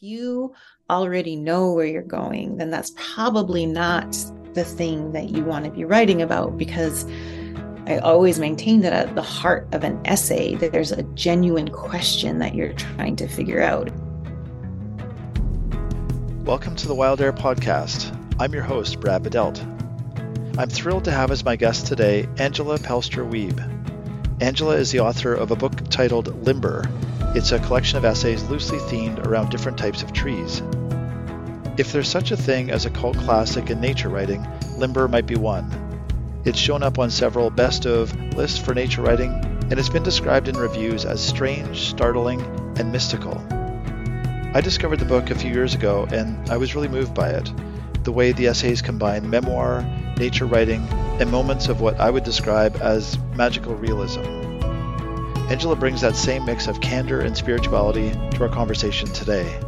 you already know where you're going, then that's probably not the thing that you want to be writing about because I always maintain that at the heart of an essay, there's a genuine question that you're trying to figure out. Welcome to the Wild Air Podcast. I'm your host, Brad Bedelt. I'm thrilled to have as my guest today Angela Pelster-Wiebe. Angela is the author of a book titled Limber it's a collection of essays loosely themed around different types of trees. If there's such a thing as a cult classic in nature writing, Limber might be one. It's shown up on several best of lists for nature writing, and it's been described in reviews as strange, startling, and mystical. I discovered the book a few years ago, and I was really moved by it. The way the essays combine memoir, nature writing, and moments of what I would describe as magical realism. Angela brings that same mix of candor and spirituality to our conversation today.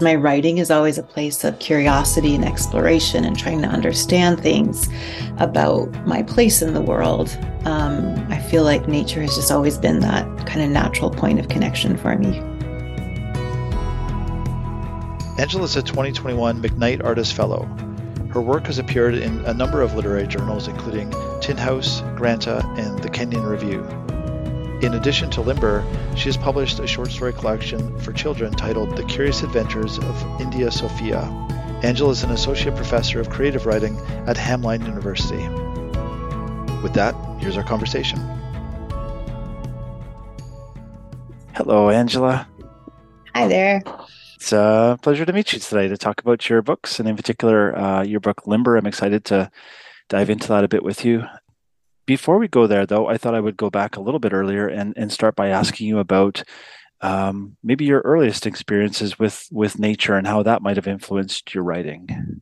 My writing is always a place of curiosity and exploration and trying to understand things about my place in the world. Um, I feel like nature has just always been that kind of natural point of connection for me. Angela is a 2021 McKnight Artist Fellow. Her work has appeared in a number of literary journals, including Tin House, Granta, and the Kenyon Review. In addition to Limber, she has published a short story collection for children titled The Curious Adventures of India Sophia. Angela is an associate professor of creative writing at Hamline University. With that, here's our conversation. Hello, Angela. Hi there. It's a pleasure to meet you today to talk about your books, and in particular, uh, your book Limber. I'm excited to dive into that a bit with you. Before we go there, though, I thought I would go back a little bit earlier and, and start by asking you about um, maybe your earliest experiences with with nature and how that might have influenced your writing.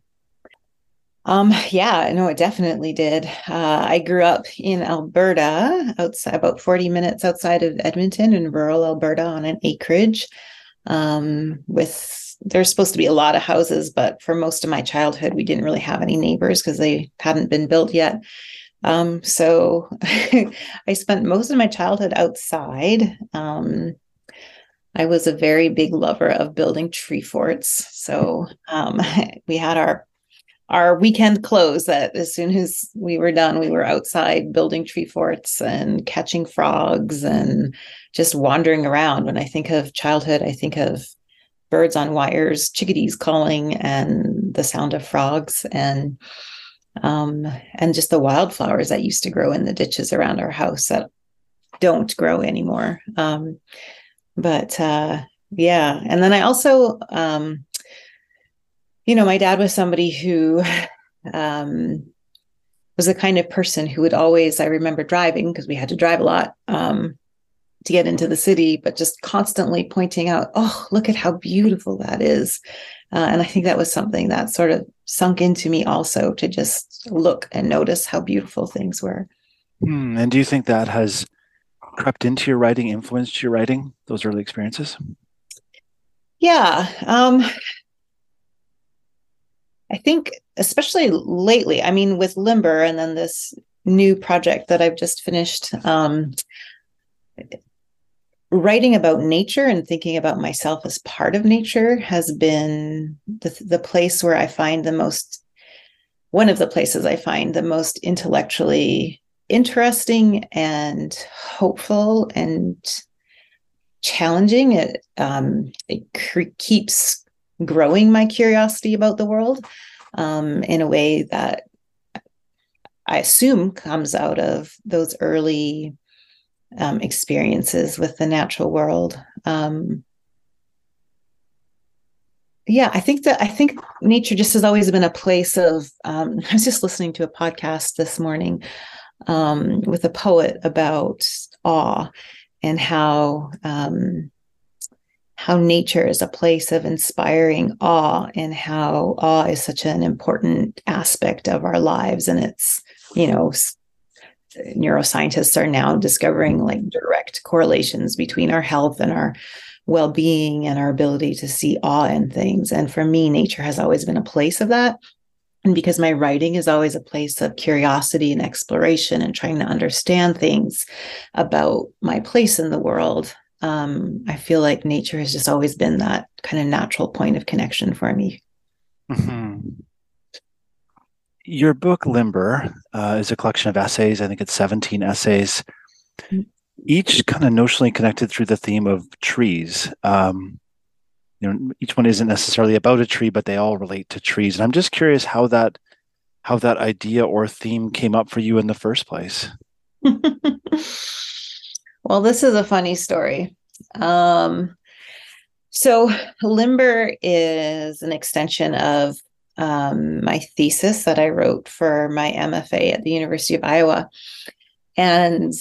Um, yeah, no, it definitely did. Uh, I grew up in Alberta, outside about 40 minutes outside of Edmonton in rural Alberta on an acreage um, with there's supposed to be a lot of houses, but for most of my childhood, we didn't really have any neighbors because they hadn't been built yet. Um, so I spent most of my childhood outside. Um, I was a very big lover of building tree forts. So um, we had our our weekend clothes that as soon as we were done, we were outside building tree forts and catching frogs and just wandering around. When I think of childhood, I think of birds on wires, chickadees calling, and the sound of frogs, and um, and just the wildflowers that used to grow in the ditches around our house that don't grow anymore. Um, but uh, yeah, and then I also, um, you know, my dad was somebody who um, was the kind of person who would always. I remember driving because we had to drive a lot. Um, to get into the city, but just constantly pointing out, oh, look at how beautiful that is. Uh, and I think that was something that sort of sunk into me also to just look and notice how beautiful things were. Hmm. And do you think that has crept into your writing, influenced your writing, those early experiences? Yeah. Um, I think, especially lately, I mean, with Limber and then this new project that I've just finished, um, writing about nature and thinking about myself as part of nature has been the, the place where I find the most, one of the places I find the most intellectually interesting and hopeful and challenging. It, um, it cre- keeps growing my curiosity about the world um, in a way that I assume comes out of those early um, experiences with the natural world. Um, yeah, I think that I think nature just has always been a place of. Um, I was just listening to a podcast this morning um, with a poet about awe and how um, how nature is a place of inspiring awe and how awe is such an important aspect of our lives. And it's you know neuroscientists are now discovering like direct correlations between our health and our well-being and our ability to see awe in things. And for me nature has always been a place of that. And because my writing is always a place of curiosity and exploration and trying to understand things about my place in the world um, I feel like nature has just always been that kind of natural point of connection for me. Mm-hmm. Your book, Limber, uh, is a collection of essays. I think it's 17 essays, mm-hmm. each kind of notionally connected through the theme of trees. Um, you know, each one isn't necessarily about a tree, but they all relate to trees. And I'm just curious how that how that idea or theme came up for you in the first place. well, this is a funny story. Um, so, Limber is an extension of um, my thesis that I wrote for my MFA at the University of Iowa. And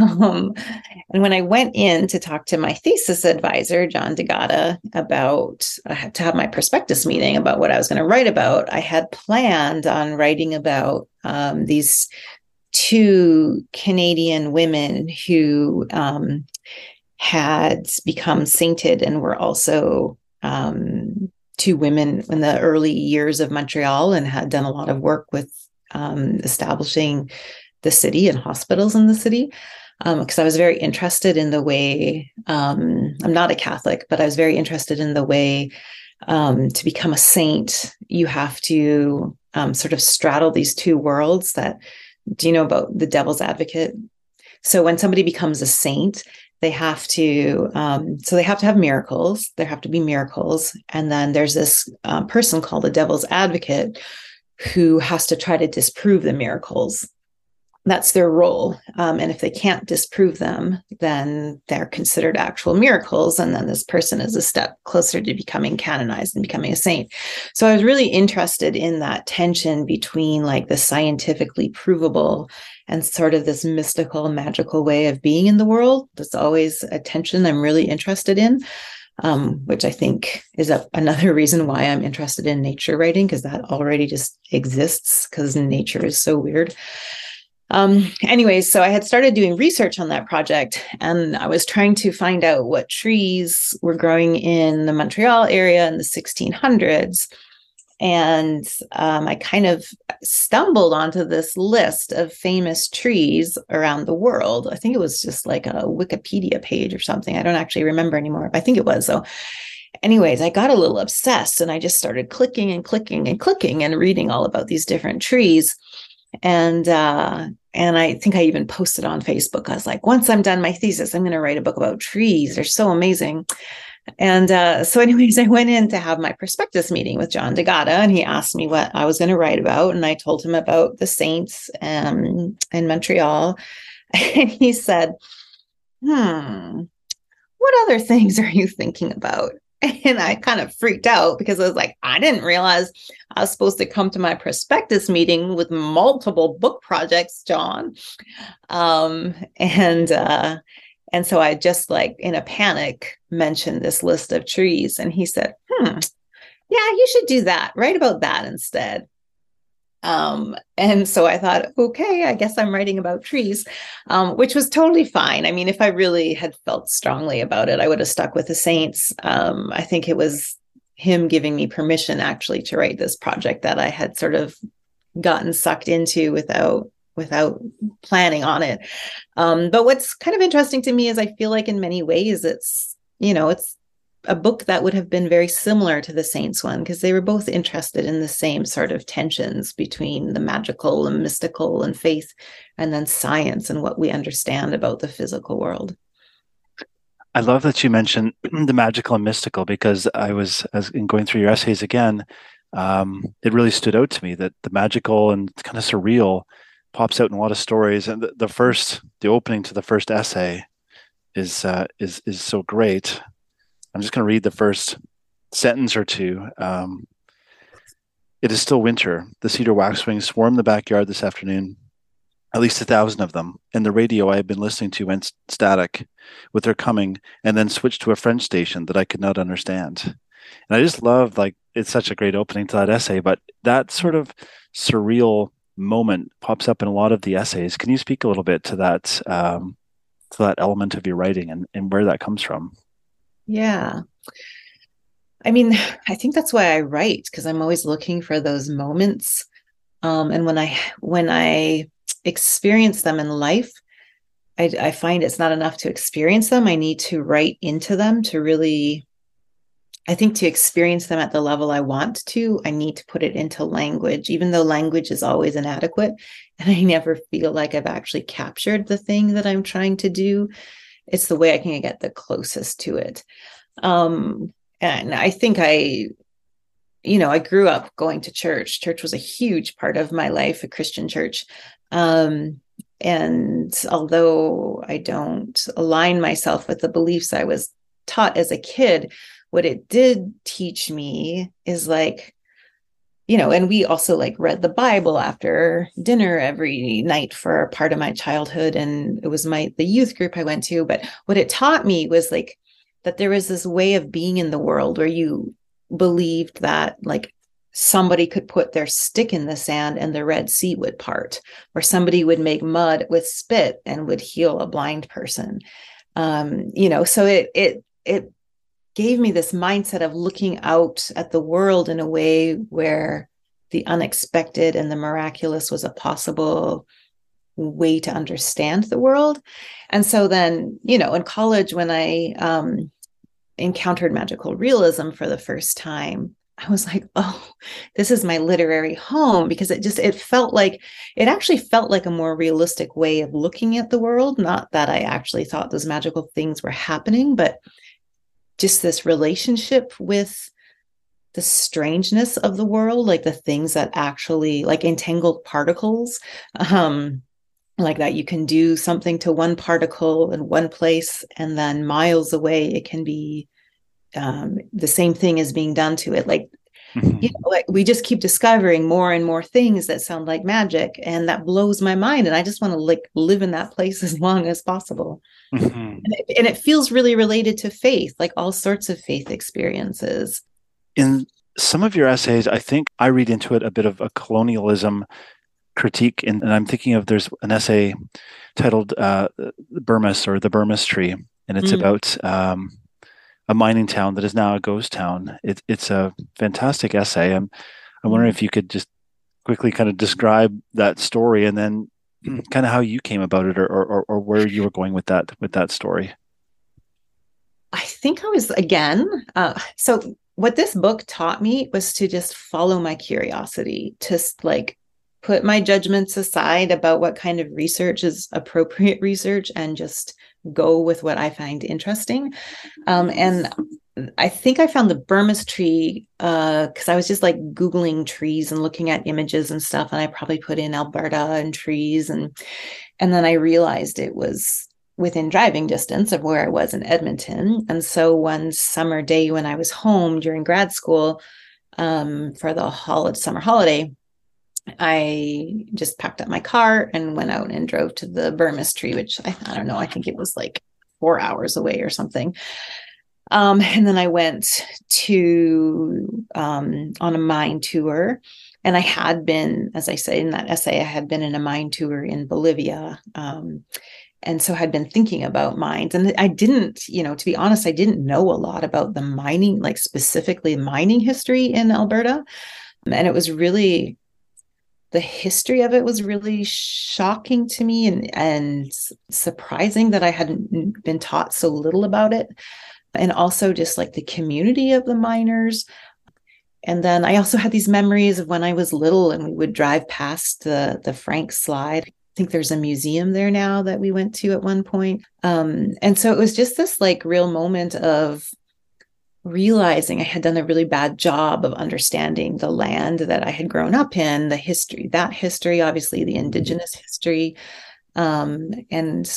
um, and when I went in to talk to my thesis advisor, John D'Agata, about had to have my prospectus meeting about what I was going to write about, I had planned on writing about um, these two Canadian women who um, had become sainted and were also um, two women in the early years of Montreal and had done a lot of work with um, establishing the city and hospitals in the city. Because um, I was very interested in the way, um, I'm not a Catholic, but I was very interested in the way um, to become a saint, you have to sort of straddle these two worlds that, do you know about the devil's advocate? So when somebody becomes a saint, they have to um, so they have to have miracles. There have to be miracles. And then there's this uh, person called the devil's advocate who has to try to disprove the miracles that's their role. Um, and if they can't disprove them, then they're considered actual miracles. And then this person is a step closer to becoming canonized and becoming a saint. So I was really interested in that tension between like the scientifically provable and sort of this mystical, magical way of being in the world. That's always a tension I'm really interested in. Um, which I think is a, another reason why I'm interested in nature writing, because that already just exists because nature is so weird. Um, anyways, so I had started doing research on that project and I was trying to find out what trees were growing in the Montreal area in the 1600s. And um, I kind of stumbled onto this list of famous trees around the world. I think it was just like a Wikipedia page or something. I don't actually remember anymore. I think it was. So, anyways, I got a little obsessed and I just started clicking and clicking and clicking and reading all about these different trees and uh, and I think I even posted on Facebook. I was like, once I'm done my thesis, I'm going to write a book about trees. They're so amazing. And uh, so, anyways, I went in to have my prospectus meeting with John D'Agata, and he asked me what I was going to write about, and I told him about the Saints um, in Montreal, and he said, "Hmm, what other things are you thinking about?" And I kind of freaked out because I was like, I didn't realize I was supposed to come to my prospectus meeting with multiple book projects, John. Um, and uh, and so I just like in a panic mentioned this list of trees. And he said, hmm, yeah, you should do that. Write about that instead. Um, and so I thought, okay, I guess I'm writing about trees, um, which was totally fine. I mean, if I really had felt strongly about it, I would have stuck with the Saints. Um, I think it was him giving me permission actually to write this project that I had sort of gotten sucked into without without planning on it. Um, but what's kind of interesting to me is I feel like in many ways it's you know it's a book that would have been very similar to the Saints one because they were both interested in the same sort of tensions between the magical and mystical and faith, and then science and what we understand about the physical world. I love that you mentioned the magical and mystical because I was, as in going through your essays again, um, it really stood out to me that the magical and kind of surreal pops out in a lot of stories. And the, the first, the opening to the first essay is uh, is is so great I'm just going to read the first sentence or two. Um, it is still winter. The cedar waxwings swarm the backyard this afternoon, at least a thousand of them, and the radio I had been listening to went static with their coming and then switched to a French station that I could not understand. And I just love, like, it's such a great opening to that essay, but that sort of surreal moment pops up in a lot of the essays. Can you speak a little bit to that, um, to that element of your writing and, and where that comes from? Yeah. I mean, I think that's why I write because I'm always looking for those moments. Um, and when I when I experience them in life, I, I find it's not enough to experience them. I need to write into them to really, I think to experience them at the level I want to, I need to put it into language, even though language is always inadequate. And I never feel like I've actually captured the thing that I'm trying to do. It's the way I can get the closest to it. Um, and I think I, you know, I grew up going to church. Church was a huge part of my life, a Christian church. Um, and although I don't align myself with the beliefs I was taught as a kid, what it did teach me is like, you know, and we also like read the Bible after dinner every night for part of my childhood. And it was my the youth group I went to. But what it taught me was like that there was this way of being in the world where you believed that like somebody could put their stick in the sand and the Red Sea would part, or somebody would make mud with spit and would heal a blind person. Um, you know, so it it it gave me this mindset of looking out at the world in a way where the unexpected and the miraculous was a possible way to understand the world. And so then, you know, in college when I um, encountered magical realism for the first time, I was like, oh, this is my literary home because it just it felt like it actually felt like a more realistic way of looking at the world. Not that I actually thought those magical things were happening, but just this relationship with the strangeness of the world, like the things that actually like entangled particles. Um, like that you can do something to one particle in one place and then miles away it can be um, the same thing is being done to it like mm-hmm. you know like we just keep discovering more and more things that sound like magic and that blows my mind and i just want to like live in that place as long as possible mm-hmm. and, it, and it feels really related to faith like all sorts of faith experiences in some of your essays i think i read into it a bit of a colonialism critique and, and i'm thinking of there's an essay titled uh, burmis or the burmis tree and it's mm. about um, a mining town that is now a ghost town. It, it's a fantastic essay. I'm, I'm wondering mm-hmm. if you could just quickly kind of describe that story and then kind of how you came about it or, or, or where you were going with that, with that story. I think I was again. Uh, so what this book taught me was to just follow my curiosity, to like put my judgments aside about what kind of research is appropriate research and just go with what I find interesting. Um, and I think I found the Burmis tree because uh, I was just like Googling trees and looking at images and stuff. And I probably put in Alberta and trees. And, and then I realized it was within driving distance of where I was in Edmonton. And so one summer day when I was home during grad school um, for the holiday, summer holiday, I just packed up my car and went out and drove to the Burmis tree, which I, I don't know, I think it was like four hours away or something. Um, and then I went to um, on a mine tour. And I had been, as I said in that essay, I had been in a mine tour in Bolivia. Um, and so had been thinking about mines. And I didn't, you know, to be honest, I didn't know a lot about the mining, like specifically mining history in Alberta. And it was really the history of it was really shocking to me and and surprising that I hadn't been taught so little about it. And also just like the community of the miners. And then I also had these memories of when I was little and we would drive past the the Frank slide. I think there's a museum there now that we went to at one point. Um, and so it was just this like real moment of realizing I had done a really bad job of understanding the land that I had grown up in, the history, that history, obviously the indigenous history, um, and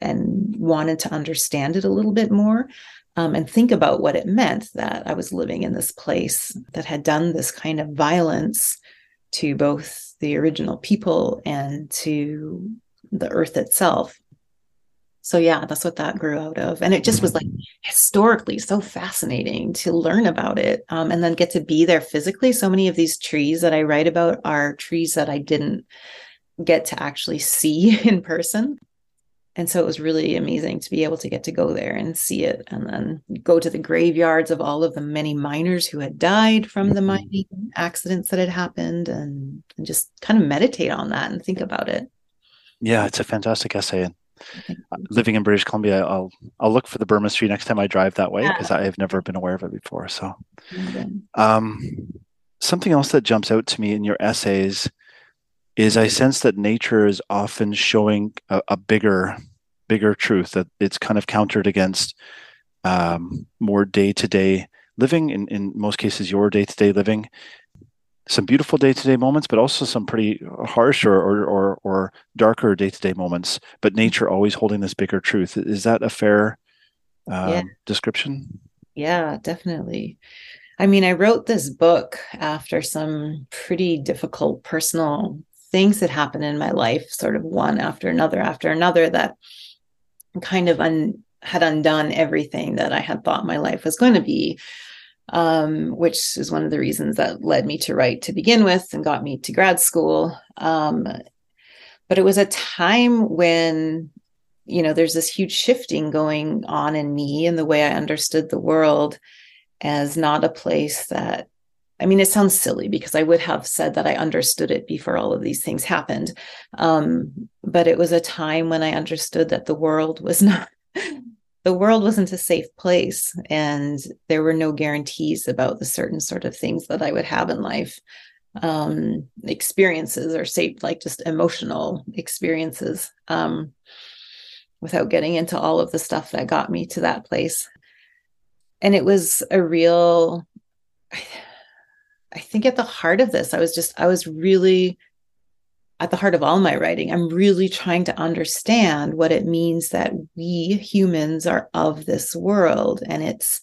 and wanted to understand it a little bit more. Um, and think about what it meant that I was living in this place that had done this kind of violence to both the original people and to the earth itself so yeah that's what that grew out of. And it just was like mm-hmm. historically so fascinating to learn about it um, and then get to be there physically. So many of these trees that i write about are trees that i didn't get to actually see in person. And so it was really amazing to be able to get to go there and see it and then go to the graveyards of all of the many miners who had died from the mm-hmm. mining accidents that had happened and, and just kind of meditate on that and think about it. Yeah it's a fantastic essay living in British Columbia, I'll I'll look for the Burmis tree next time I drive that way because yeah. I've never been aware of it before. So, um, something else that jumps out to me in your essays is I sense that nature is often showing a, a bigger bigger truth that it's kind of countered against um, more day to day living. In in most cases, your day to day living some beautiful day-to-day moments but also some pretty harsh or or or, or darker day-to-day moments but mm-hmm. nature always holding this bigger truth is that a fair um, yeah. description yeah definitely i mean i wrote this book after some pretty difficult personal things that happened in my life sort of one after another after another that kind of un- had undone everything that i had thought my life was going to be um, which is one of the reasons that led me to write to begin with and got me to grad school. Um, but it was a time when, you know, there's this huge shifting going on in me and the way I understood the world as not a place that I mean, it sounds silly because I would have said that I understood it before all of these things happened. Um, but it was a time when I understood that the world was not the world wasn't a safe place and there were no guarantees about the certain sort of things that i would have in life. Um, experiences or say like just emotional experiences um, without getting into all of the stuff that got me to that place. And it was a real i think at the heart of this i was just i was really at the heart of all my writing, I'm really trying to understand what it means that we humans are of this world. And it's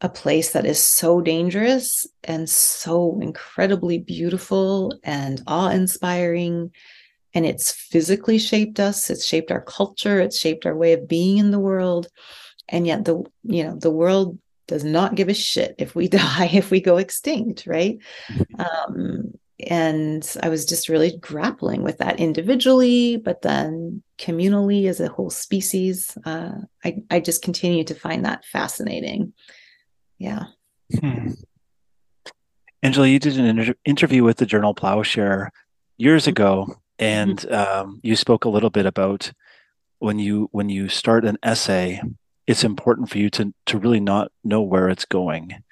a place that is so dangerous and so incredibly beautiful and awe inspiring. And it's physically shaped us, it's shaped our culture, it's shaped our way of being in the world. And yet the you know the world does not give a shit if we die, if we go extinct, right? Mm-hmm. Um, and I was just really grappling with that individually, but then communally as a whole species. Uh, I, I just continue to find that fascinating. Yeah. Hmm. Angela, you did an inter- interview with the journal Ploughshares years mm-hmm. ago, and mm-hmm. um, you spoke a little bit about when you when you start an essay, it's important for you to to really not know where it's going.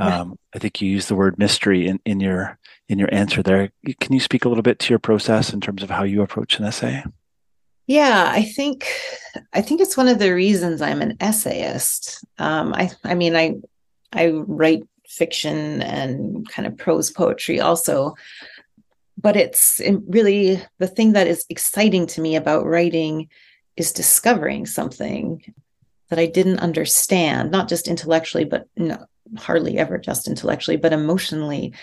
Um, I think you used the word mystery in, in your in your answer there. Can you speak a little bit to your process in terms of how you approach an essay? Yeah, I think I think it's one of the reasons I'm an essayist. Um, I I mean I I write fiction and kind of prose poetry also, but it's really the thing that is exciting to me about writing is discovering something that I didn't understand, not just intellectually, but no, hardly ever just intellectually, but emotionally.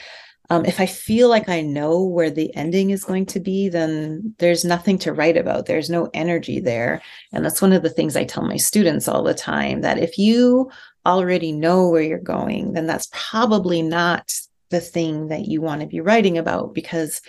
Um, if I feel like I know where the ending is going to be, then there's nothing to write about. There's no energy there. And that's one of the things I tell my students all the time that if you already know where you're going, then that's probably not the thing that you want to be writing about because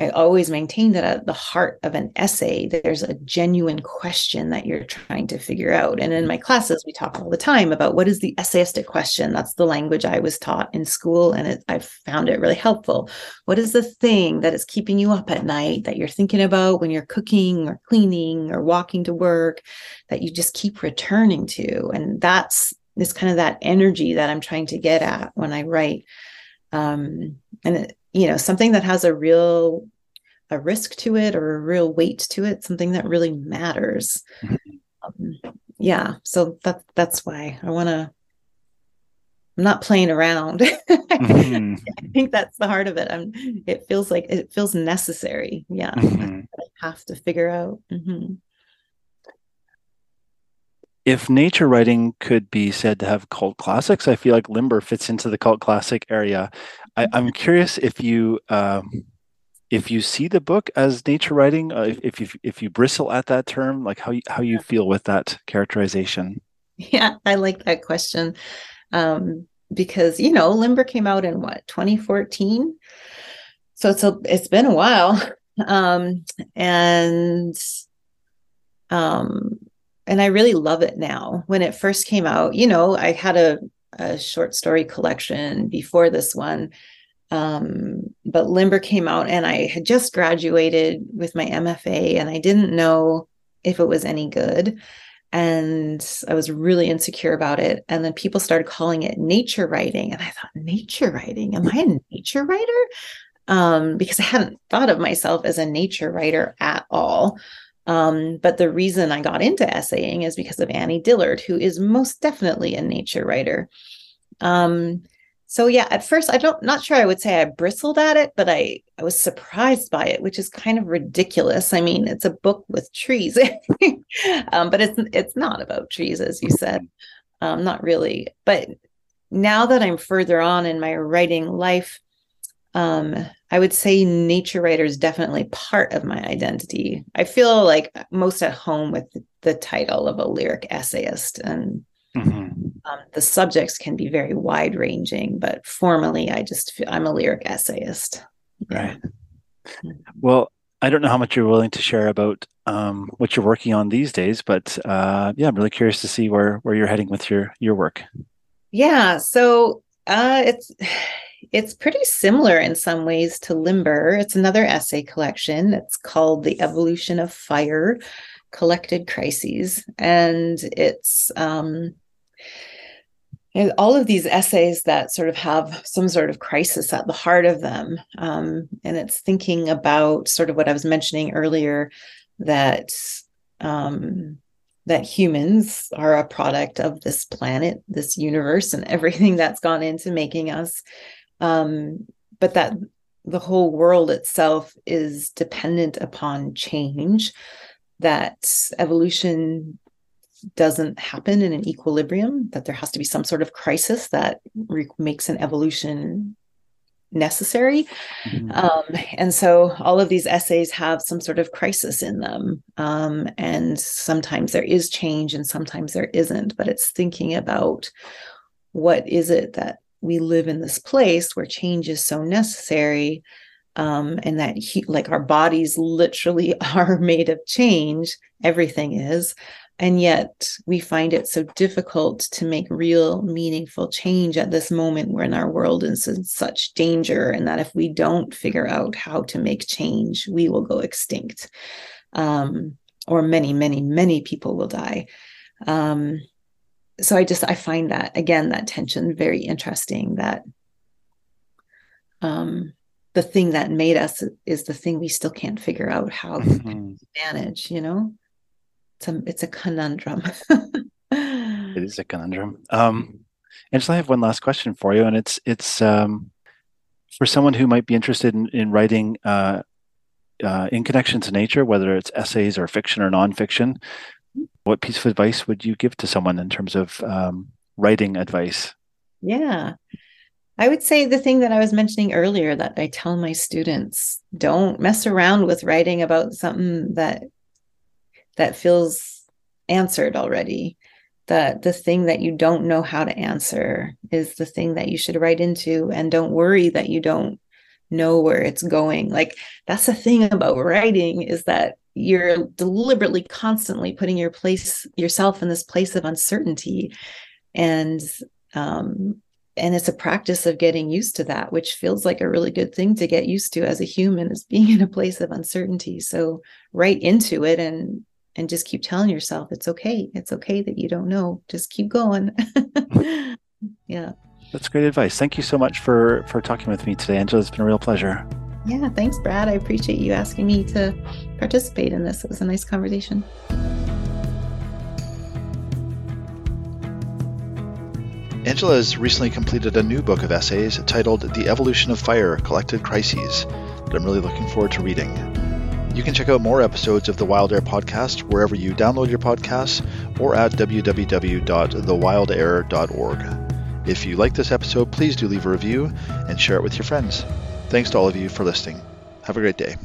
I always maintain that at the heart of an essay, there's a genuine question that you're trying to figure out. And in my classes, we talk all the time about what is the essayistic question. That's the language I was taught in school, and it, I've found it really helpful. What is the thing that is keeping you up at night that you're thinking about when you're cooking or cleaning or walking to work that you just keep returning to? And that's this kind of that energy that I'm trying to get at when I write. Um, and it, you know something that has a real a risk to it or a real weight to it something that really matters mm-hmm. um, yeah so that that's why i want to i'm not playing around mm-hmm. i think that's the heart of it i'm it feels like it feels necessary yeah mm-hmm. i have to figure out mm-hmm. If nature writing could be said to have cult classics, I feel like Limber fits into the cult classic area. I, am curious if you um, if you see the book as nature writing, uh, if, if you if you bristle at that term, like how you, how you feel with that characterization. Yeah, I like that question um, because you know Limber came out in what 2014, so it's a it's been a while, um, and um, and I really love it now. When it first came out, you know, I had a a short story collection before this one. Um, but Limber came out, and I had just graduated with my MFA, and I didn't know if it was any good. And I was really insecure about it. And then people started calling it nature writing. And I thought, nature writing? Am I a nature writer? Um, because I hadn't thought of myself as a nature writer at all. Um, but the reason I got into essaying is because of Annie Dillard, who is most definitely a nature writer. Um, so yeah, at first I don't not sure I would say I bristled at it, but I I was surprised by it, which is kind of ridiculous. I mean, it's a book with trees, um, but it's it's not about trees, as you said, um, not really. But now that I'm further on in my writing life, um, I would say nature writer is definitely part of my identity. I feel like most at home with the title of a lyric essayist, and mm-hmm. um, the subjects can be very wide ranging. But formally, I just feel I'm a lyric essayist. Right. Well, I don't know how much you're willing to share about um, what you're working on these days, but uh, yeah, I'm really curious to see where where you're heading with your your work. Yeah. So uh, it's it's pretty similar in some ways to Limber. It's another essay collection. It's called The Evolution of Fire Collected Crises. And it's um, all of these essays that sort of have some sort of crisis at the heart of them. Um, and it's thinking about sort of what I was mentioning earlier that. Um, that humans are a product of this planet, this universe, and everything that's gone into making us um, but that the whole world itself is dependent upon change that evolution doesn't happen in an equilibrium that there has to be some sort of crisis that re- makes an evolution necessary mm-hmm. um, and so all of these essays have some sort of crisis in them um, and sometimes there is change and sometimes there isn't but it's thinking about what is it that we live in this place where change is so necessary um, and that he, like our bodies literally are made of change everything is and yet we find it so difficult to make real meaningful change at this moment when our world is in such danger and that if we don't figure out how to make change we will go extinct um, or many many many people will die. Um, so i just i find that again that tension very interesting that um the thing that made us is the thing we still can't figure out how mm-hmm. to manage you know? It's a it's a conundrum. It is a conundrum. Um angela i have one last question for you and it's it's um for someone who might be interested in, in writing uh, uh, in connection to nature, whether it's essays or fiction or nonfiction, what piece of advice would you give to someone in terms of um, writing advice? Yeah. I would say the thing that I was mentioning earlier that I tell my students don't mess around with writing about something that that feels answered already. That the thing that you don't know how to answer is the thing that you should write into and don't worry that you don't know where it's going. Like that's the thing about writing is that you're deliberately constantly putting your place yourself in this place of uncertainty. And um and it's a practice of getting used to that which feels like a really good thing to get used to as a human is being in a place of uncertainty. So right into it and and just keep telling yourself it's okay. It's okay that you don't know. Just keep going. Yeah. That's great advice. Thank you so much for for talking with me today angela. It's been a real pleasure yeah, thanks, Brad. I appreciate you asking me to participate in this. It was a nice conversation. Angela has recently completed a new book of essays titled The Evolution of Fire Collected Crises that I'm really looking forward to reading. You can check out more episodes of the Wild Air podcast wherever you download your podcasts or at www.thewildair.org. If you like this episode, please do leave a review and share it with your friends. Thanks to all of you for listening. Have a great day.